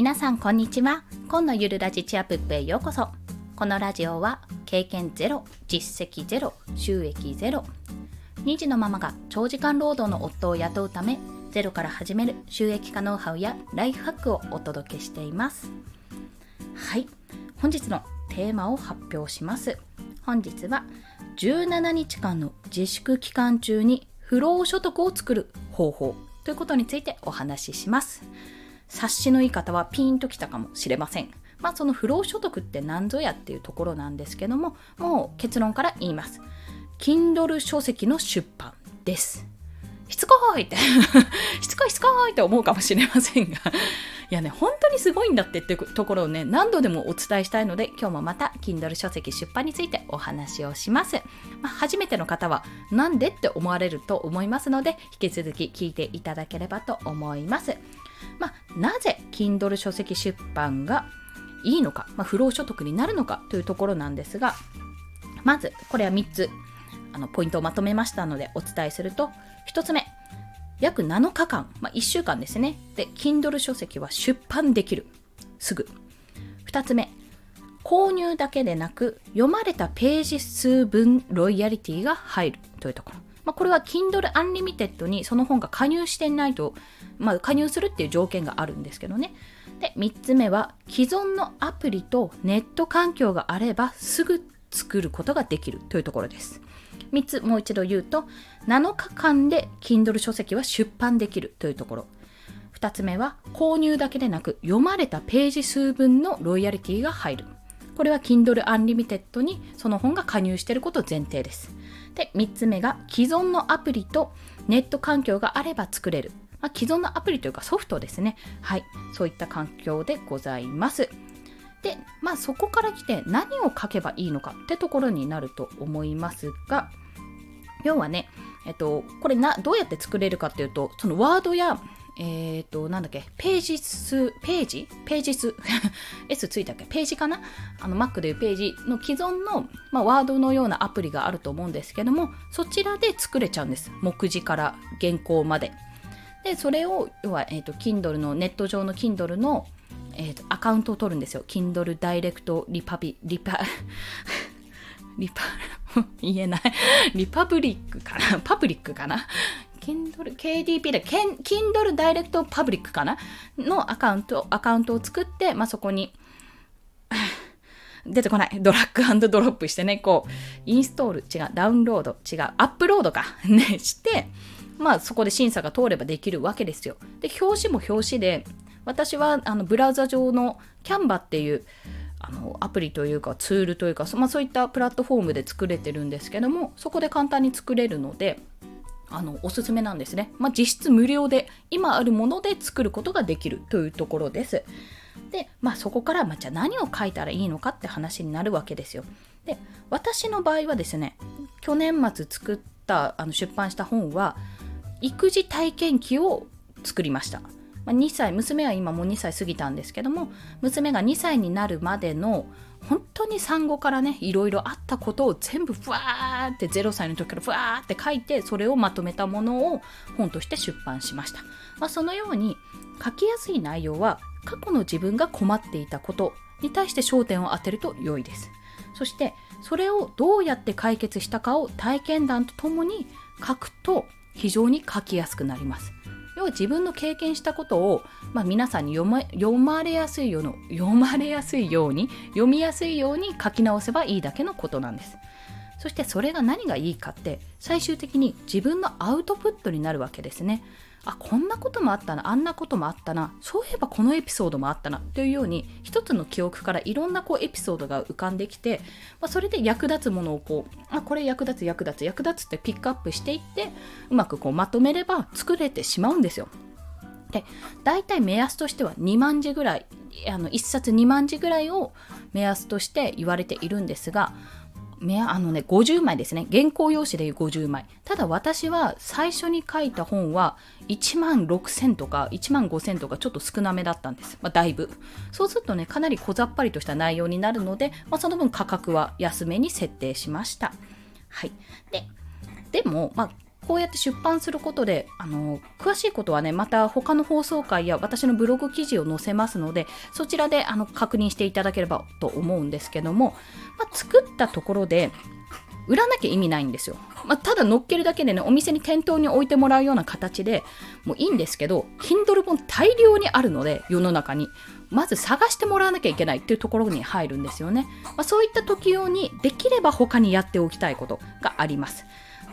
皆さんこんにちは。今のゆるラジチアプップへようこそ。このラジオは経験ゼロ実績ゼロ収益ゼロ。2児のママが長時間労働の夫を雇うためゼロから始める収益化ノウハウやライフハックをお届けしています。はい。本日のテーマを発表します。本日は17日間の自粛期間中に不労所得を作る方法ということについてお話しします。察しの言い方はピンときたかもしれません。まあその不労所得って何ぞやっていうところなんですけどももう結論から言います。Kindle 書籍の出版です。しつこいって。しつこいしつこいって思うかもしれませんが。いやね、本当にすごいんだってってところをね、何度でもお伝えしたいので、今日もまた Kindle 書籍出版についてお話をします。まあ、初めての方は、なんでって思われると思いますので、引き続き聞いていただければと思います。まあ、なぜ Kindle 書籍出版がいいのか、まあ、不労所得になるのかというところなんですが、まず、これは3つ、あの、ポイントをまとめましたのでお伝えすると、1つ目、約7日間、まあ、1週間ですね。で、Kindle 書籍は出版できる。すぐ。2つ目、購入だけでなく、読まれたページ数分ロイヤリティが入るというところ。まあ、これは Kindle Unlimited にその本が加入していないと、まあ、加入するっていう条件があるんですけどね。で、3つ目は、既存のアプリとネット環境があればすぐ作ることができるというところです。3つもう一度言うと7日間で Kindle 書籍は出版できるというところ2つ目は購入だけでなく読まれたページ数分のロイヤリティが入るこれは Kindle Unlimited にその本が加入していること前提ですで3つ目が既存のアプリとネット環境があれば作れる、まあ、既存のアプリというかソフトですね。はい。そういった環境でございます。でまあそこから来て何を書けばいいのかってところになると思いますが要はね、えっと、これな、どうやって作れるかっていうと、そのワードや、えっ、ー、と、なんだっけ、ページ数、ページ？ページ数？S ついたっけ？ページかな？あの、Mac でいうページの既存の、まあ、ワードのようなアプリがあると思うんですけども、そちらで作れちゃうんです。目次から原稿まで。で、それを、要は、えっ、ー、と、Kindle の、ネット上の Kindle の、えーと、アカウントを取るんですよ。Kindle Direct リパビ、リパ、リパ、言えない。リパブリックかな？パブリックかな？Kindle、KDP で、Kindle Direct Public かな？のアカウント、アカウントを作って、まあ、そこに、出てこない。ドラッグドロップしてね、こう、インストール、違う、ダウンロード、違う、アップロードか、ね、して、まあそこで審査が通ればできるわけですよ。で、表紙も表紙で、私はあのブラウザ上のキャンバっていう、あのアプリというかツールというか、まあ、そういったプラットフォームで作れてるんですけどもそこで簡単に作れるのであのおすすめなんですね、まあ、実質無料で今あるもので作ることができるというところです。で、まあ、そこから、まあ、じゃあ何を書いたらいいのかって話になるわけですよ。で私の場合はですね去年末作ったあの出版した本は育児体験記を作りました。まあ、2歳娘は今もう2歳過ぎたんですけども娘が2歳になるまでの本当に産後からねいろいろあったことを全部ふわーって0歳の時からふわーって書いてそれをまとめたものを本として出版しました、まあ、そのように書きやすい内容は過去の自分が困っていたことに対して焦点を当てると良いです。そしてそれをどうやって解決したかを体験談とともに書くと非常に書きやすくなります。要は自分の経験したことを、まあ、皆さんに読ま読まれやすいように読まれやすいように読みやすいように書き直せばいいだけのことなんです。そしてそれが何がいいかって最終的に自分のアウトプットになるわけですねあこんなこともあったなあんなこともあったなそういえばこのエピソードもあったなというように一つの記憶からいろんなこうエピソードが浮かんできて、まあ、それで役立つものをこうあこれ役立つ役立つ役立つってピックアップしていってうまくこうまとめれば作れてしまうんですよ。で大体目安としては2万字ぐらいあの1冊2万字ぐらいを目安として言われているんですが目あのね、50枚ですね。原稿用紙でいう50枚。ただ私は最初に書いた本は1万6000とか1万5000とかちょっと少なめだったんです。まあ、だいぶ。そうするとね、かなり小ざっぱりとした内容になるので、まあ、その分価格は安めに設定しました。はい。で、でも、まあ、こうやって出版することであの詳しいことはねまた他の放送回や私のブログ記事を載せますのでそちらであの確認していただければと思うんですけども、まあ、作ったところで売らなきゃ意味ないんですよ。まあ、ただ乗っけるだけでね、お店に店頭に置いてもらうような形でもういいんですけど、Kindle 本大量にあるので、世の中に。まず探してもらわなきゃいけないっていうところに入るんですよね。まあ、そういった時用にできれば他にやっておきたいことがあります。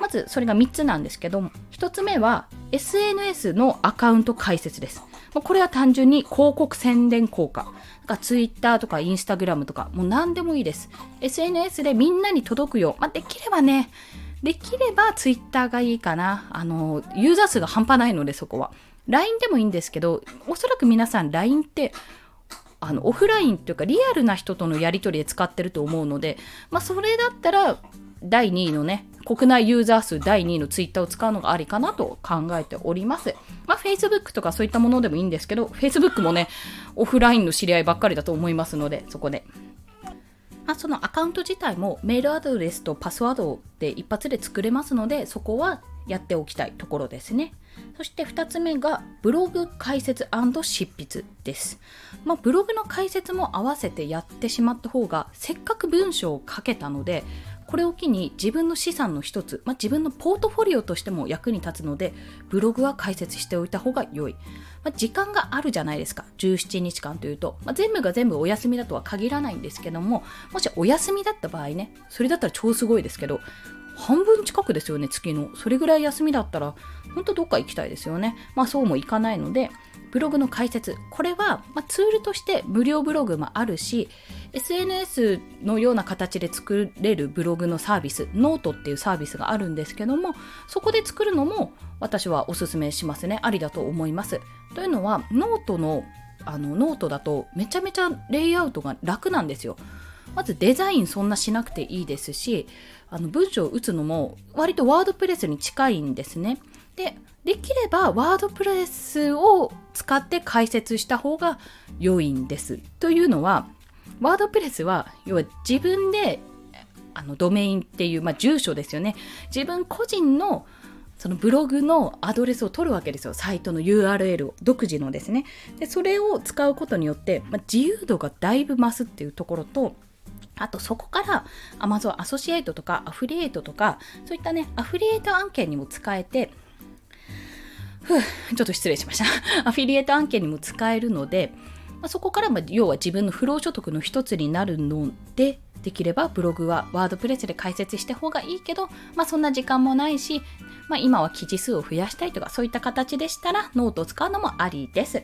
まずそれが3つなんですけども1つ目は SNS のアカウント開設です。これは単純に広告宣伝効果。か Twitter とか Instagram とかもう何でもいいです。SNS でみんなに届くよう。まあ、できればね、できれば Twitter がいいかな。あの、ユーザー数が半端ないのでそこは。LINE でもいいんですけど、おそらく皆さん LINE ってあのオフラインというかリアルな人とのやり取りで使ってると思うので、まあ、それだったら第2位のね国内ユーザー数第2位のツイッターを使うのがありかなと考えております。まあ、Facebook とかそういったものでもいいんですけど、Facebook もね、オフラインの知り合いばっかりだと思いますので、そこで。まあ、そのアカウント自体もメールアドレスとパスワードで一発で作れますので、そこはやっておきたいところですね。そして2つ目がブログ解説執筆です。まあ、ブログの解説も合わせてやってしまった方がせっかく文章を書けたのでこれを機に自分の資産の一つ、まあ、自分のポートフォリオとしても役に立つのでブログは開設しておいた方が良い、まあ、時間があるじゃないですか。17日間というと、まあ、全部が全部お休みだとは限らないんですけどももしお休みだった場合ねそれだったら超すごいですけど半分近くですよね月の。それぐらい休みだったら本当どっか行きたいですよね。まあそうもいかないのでブログの解説。これは、まあ、ツールとして無料ブログもあるし SNS のような形で作れるブログのサービスノートっていうサービスがあるんですけどもそこで作るのも私はおすすめしますね。ありだと思います。というのはノートのあのノートだとめちゃめちゃレイアウトが楽なんですよ。まずデザインそんなしなくていいですしあの文章を打つのも割と WordPress に近いんですね。でできれば WordPress を使って解説した方が良いんです。というのは WordPress は要は自分であのドメインっていう、まあ、住所ですよね。自分個人のそのブログのアドレスを取るわけですよ。サイトの URL を独自のですね。でそれを使うことによって、まあ、自由度がだいぶ増すっていうところとあとそこから Amazon アソシエイトとかアフリエイトとかそういったねアフリエイト案件にも使えてふちょっと失礼しました。アフィリエイト案件にも使えるので、まあ、そこからま要は自分の不労所得の一つになるので、できればブログはワードプレスで解説した方がいいけど、まあ、そんな時間もないし、まあ、今は記事数を増やしたいとかそういった形でしたらノートを使うのもありです。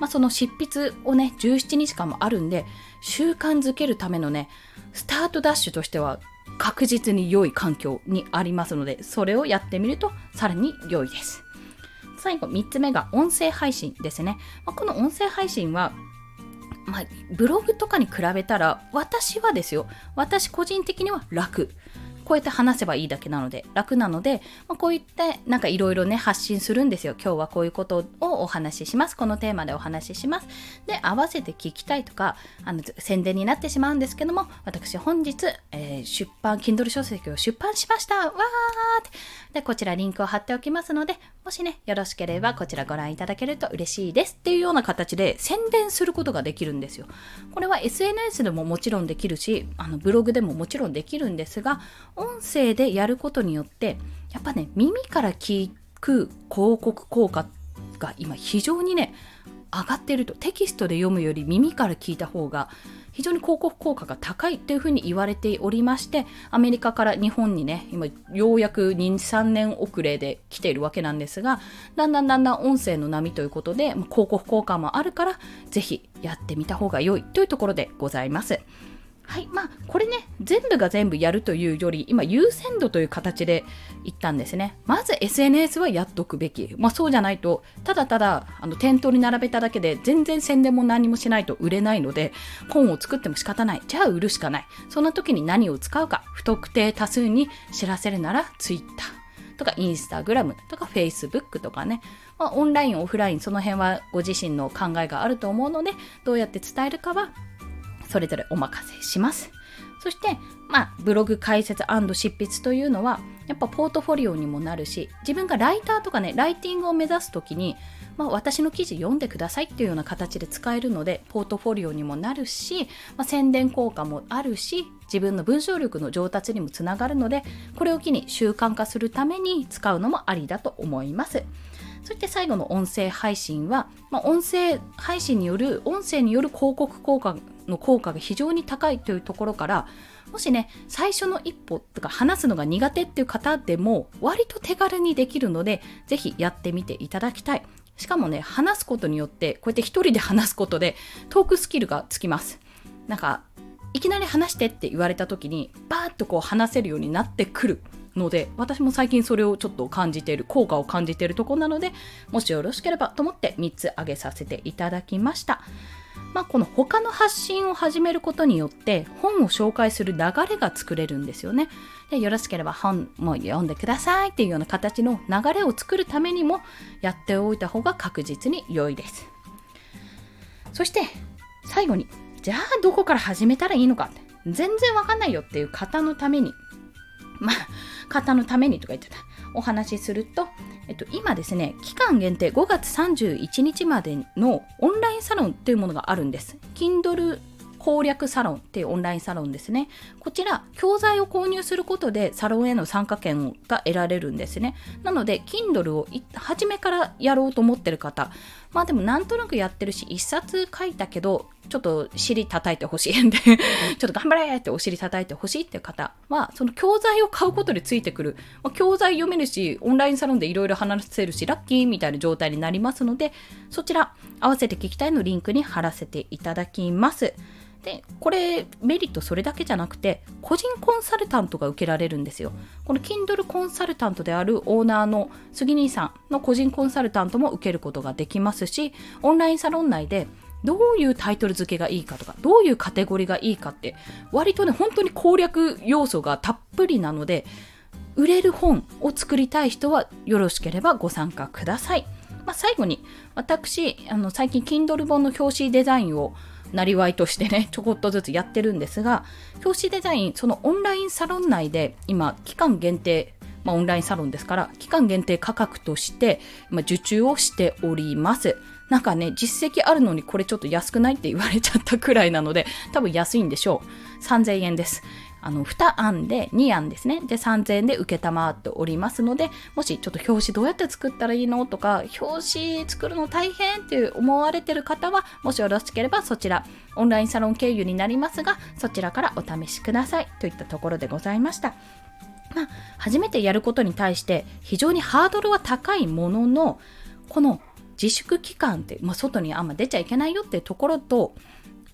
まあ、その執筆をね17日間もあるんで習慣づけるためのねスタートダッシュとしては確実に良い環境にありますのでそれをやってみるとさらに良いです。最後3つ目が音声配信ですね。まあ、この音声配信はまあ、ブログとかに比べたら私はですよ私個人的には楽こうやって話せばいいだけなので楽なので、まあ、こういったなんかいろいろね発信するんですよ。今日はこういうことをお話しします。このテーマでお話しします。で合わせて聞きたいとかあの宣伝になってしまうんですけども私本日、えー、出版 Kindle 書籍を出版しました。わーって。でこちらリンクを貼っておきますのでもしねよろしければこちらご覧いただけると嬉しいです。っていうような形で宣伝することができるんですよ。これは SNS でももちろんできるしあのブログでももちろんできるんですが音声でやることによってやっぱね耳から聞く広告効果が今非常にね上がってるとテキストで読むより耳から聞いた方が非常に広告効果が高いというふうに言われておりましてアメリカから日本にね今ようやく23年遅れで来ているわけなんですがだんだんだんだん音声の波ということで広告効果もあるからぜひやってみた方が良いというところでございます。はい、まあこれね全部が全部やるというより今優先度という形で言ったんですね。まず SNS はやっとくべき、まあ、そうじゃないとただただあの店頭に並べただけで全然宣伝も何もしないと売れないので本を作っても仕方ない。じゃあ売るしかない。そんな時に何を使うか不特定多数に知らせるなら Twitter とかインスタグラム。とか Facebook とかね、まあ、オンラインオフラインその辺はご自身の考えがあると思うのでどうやって伝えるかはそれぞれお任せします。そして、まあ、ブログ解説執筆というのはやっぱポートフォリオにもなるし自分がライターとかねライティングを目指す時に、まあ、私の記事読んでくださいっていうような形で使えるのでポートフォリオにもなるし、まあ、宣伝効果もあるし自分の文章力の上達にもつながるのでこれを機に習慣化するために使うのもありだと思います。そして最後の音声配信は、まあ、音声配信による音声による広告効果の効果が非常に高いというところからもしね最初の一歩とか話すのが苦手っていう方でも割と手軽にできるので是非やってみていただきたい。しかもね話すことによってこうやって一人で話すことでトークスキルがつきます。なんかいきなり話してって言われた時にバーッとこう話せるようになってくるので私も最近それをちょっと感じている効果を感じているところなのでもしよろしければと思って3つ挙げさせていただきました。まあ、この他の発信を始めることによって本を紹介する流れが作れるんですよね。でよろしければ本も読んでくださいっていうような形の流れを作るためにもやっておいた方が確実に良いです。そして最後にじゃあどこから始めたらいいのか全然わかんないよっていう方のためにまあ方のためにとか言ってたお話しするとえっと、今ですね、期間限定5月31日までのオンラインサロンというものがあるんです。Kindle 攻略サロンっていうオンラインサロンですね。こちら、教材を購入することでサロンへの参加権が得られるんですね。なので、Kindle を初めからやろうと思ってる方、まあでもなんとなくやってるし、一冊書いたけど、ちょっと尻叩いてほしいんでちょっと頑張れってお尻叩いてほしいっていう方は、その教材を買うことでついてくる、まあ、教材読めるし、オンラインサロンでいろいろ話せるし、ラッキーみたいな状態になりますので、そちら、合わせて聞きたいのリンクに貼らせていただきます。でこれメリットそれだけじゃなくて個人コンサルタントが受けられるんですよこの Kindle コンサルタントであるオーナーの杉兄さんの個人コンサルタントも受けることができますしオンラインサロン内でどういうタイトル付けがいいかとかどういうカテゴリーがいいかって割とね本当に攻略要素がたっぷりなので売れる本を作りたい人はよろしければご参加ください。まあ、最後に私あの最近 Kindle 本の表紙デザインをなりわいとしてね、ちょこっとずつやってるんですが、表紙デザイン、そのオンラインサロン内で今、期間限定、まあ、オンラインサロンですから、期間限定価格として、ま、受注をしております。なんかね、実績あるのにこれちょっと安くないって言われちゃったくらいなので、多分安いんでしょう。3000円です。あの、2案で2案ですね。で、3000円で受けたまっておりますので、もしちょっと表紙どうやって作ったらいいのとか、表紙作るの大変って思われてる方は、もしよろしければそちら、オンラインサロン経由になりますが、そちらからお試しくださいといったところでございました。まあ、初めてやることに対して非常にハードルは高いものの、この自粛期間って、まあ、外にあんま出ちゃいけないよっていうところと、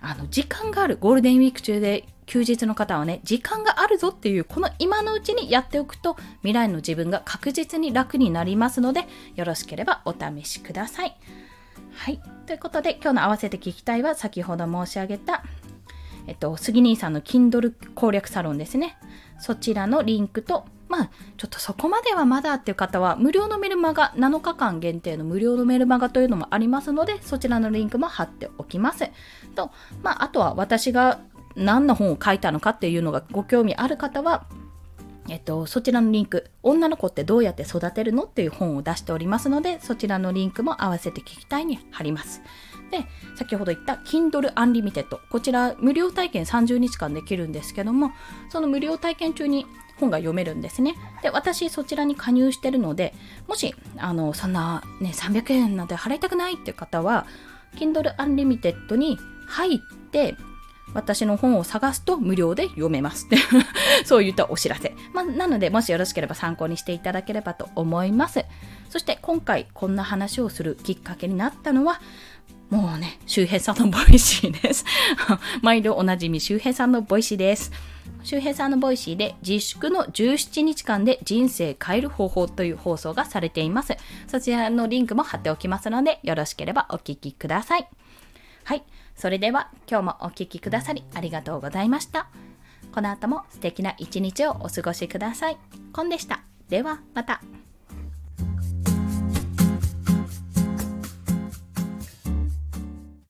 あの時間があるゴールデンウィーク中で休日の方はね時間があるぞっていうこの今のうちにやっておくと未来の自分が確実に楽になりますのでよろしければお試しください。はいということで今日の合わせて聞きたいは先ほど申し上げたえっと、杉兄さんの Kindle 攻略サロンですね。そちらのリンクと、まあ、ちょっとそこまではまだっていう方は、無料のメルマガ、7日間限定の無料のメルマガというのもありますので、そちらのリンクも貼っておきます。と、まあ、あとは私が何の本を書いたのかっていうのがご興味ある方は、えっと、そちらのリンク、女の子ってどうやって育てるのっていう本を出しておりますので、そちらのリンクも合わせて聞きたいに貼ります。で、先ほど言った Kindle Unlimited。こちら無料体験30日間できるんですけども、その無料体験中に本が読めるんですね。で、私そちらに加入してるので、もし、あの、そんなね、300円なんて払いたくないっていう方は、Kindle Unlimited に入って、私の本を探すと無料で読めますって そういったお知らせ。ま、なので、もしよろしければ参考にしていただければと思います。そして今回こんな話をするきっかけになったのは、もうね、周平さんの Voicy です。毎度おなじみ周平さんの Voicy です。周平さんの Voicy で自粛の17日間で人生変える方法という放送がされています。そちらのリンクも貼っておきますので、よろしければお聞きください。はい。それでは今日もお聴きくださりありがとうございました。この後も素敵な一日をお過ごしください。コンでした。ではまた。